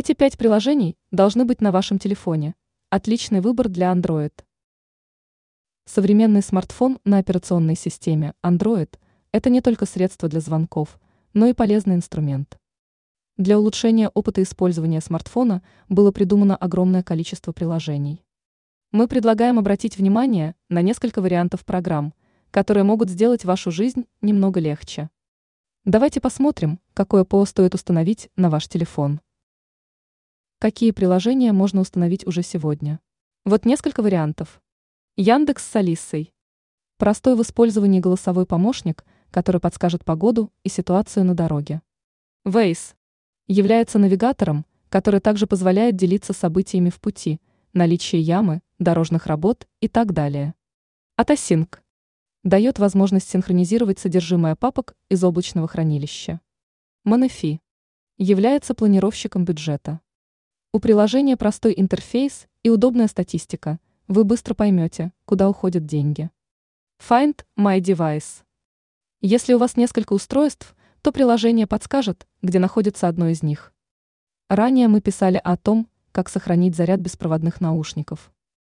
Эти пять приложений должны быть на вашем телефоне. Отличный выбор для Android. Современный смартфон на операционной системе Android – это не только средство для звонков, но и полезный инструмент. Для улучшения опыта использования смартфона было придумано огромное количество приложений. Мы предлагаем обратить внимание на несколько вариантов программ, которые могут сделать вашу жизнь немного легче. Давайте посмотрим, какое ПО стоит установить на ваш телефон. Какие приложения можно установить уже сегодня? Вот несколько вариантов. Яндекс с Алисой. Простой в использовании голосовой помощник, который подскажет погоду и ситуацию на дороге. Waze является навигатором, который также позволяет делиться событиями в пути, наличие ямы, дорожных работ и так далее. Атасинк дает возможность синхронизировать содержимое папок из облачного хранилища. Манефи является планировщиком бюджета. У приложения простой интерфейс и удобная статистика. Вы быстро поймете, куда уходят деньги. Find My Device. Если у вас несколько устройств, то приложение подскажет, где находится одно из них. Ранее мы писали о том, как сохранить заряд беспроводных наушников.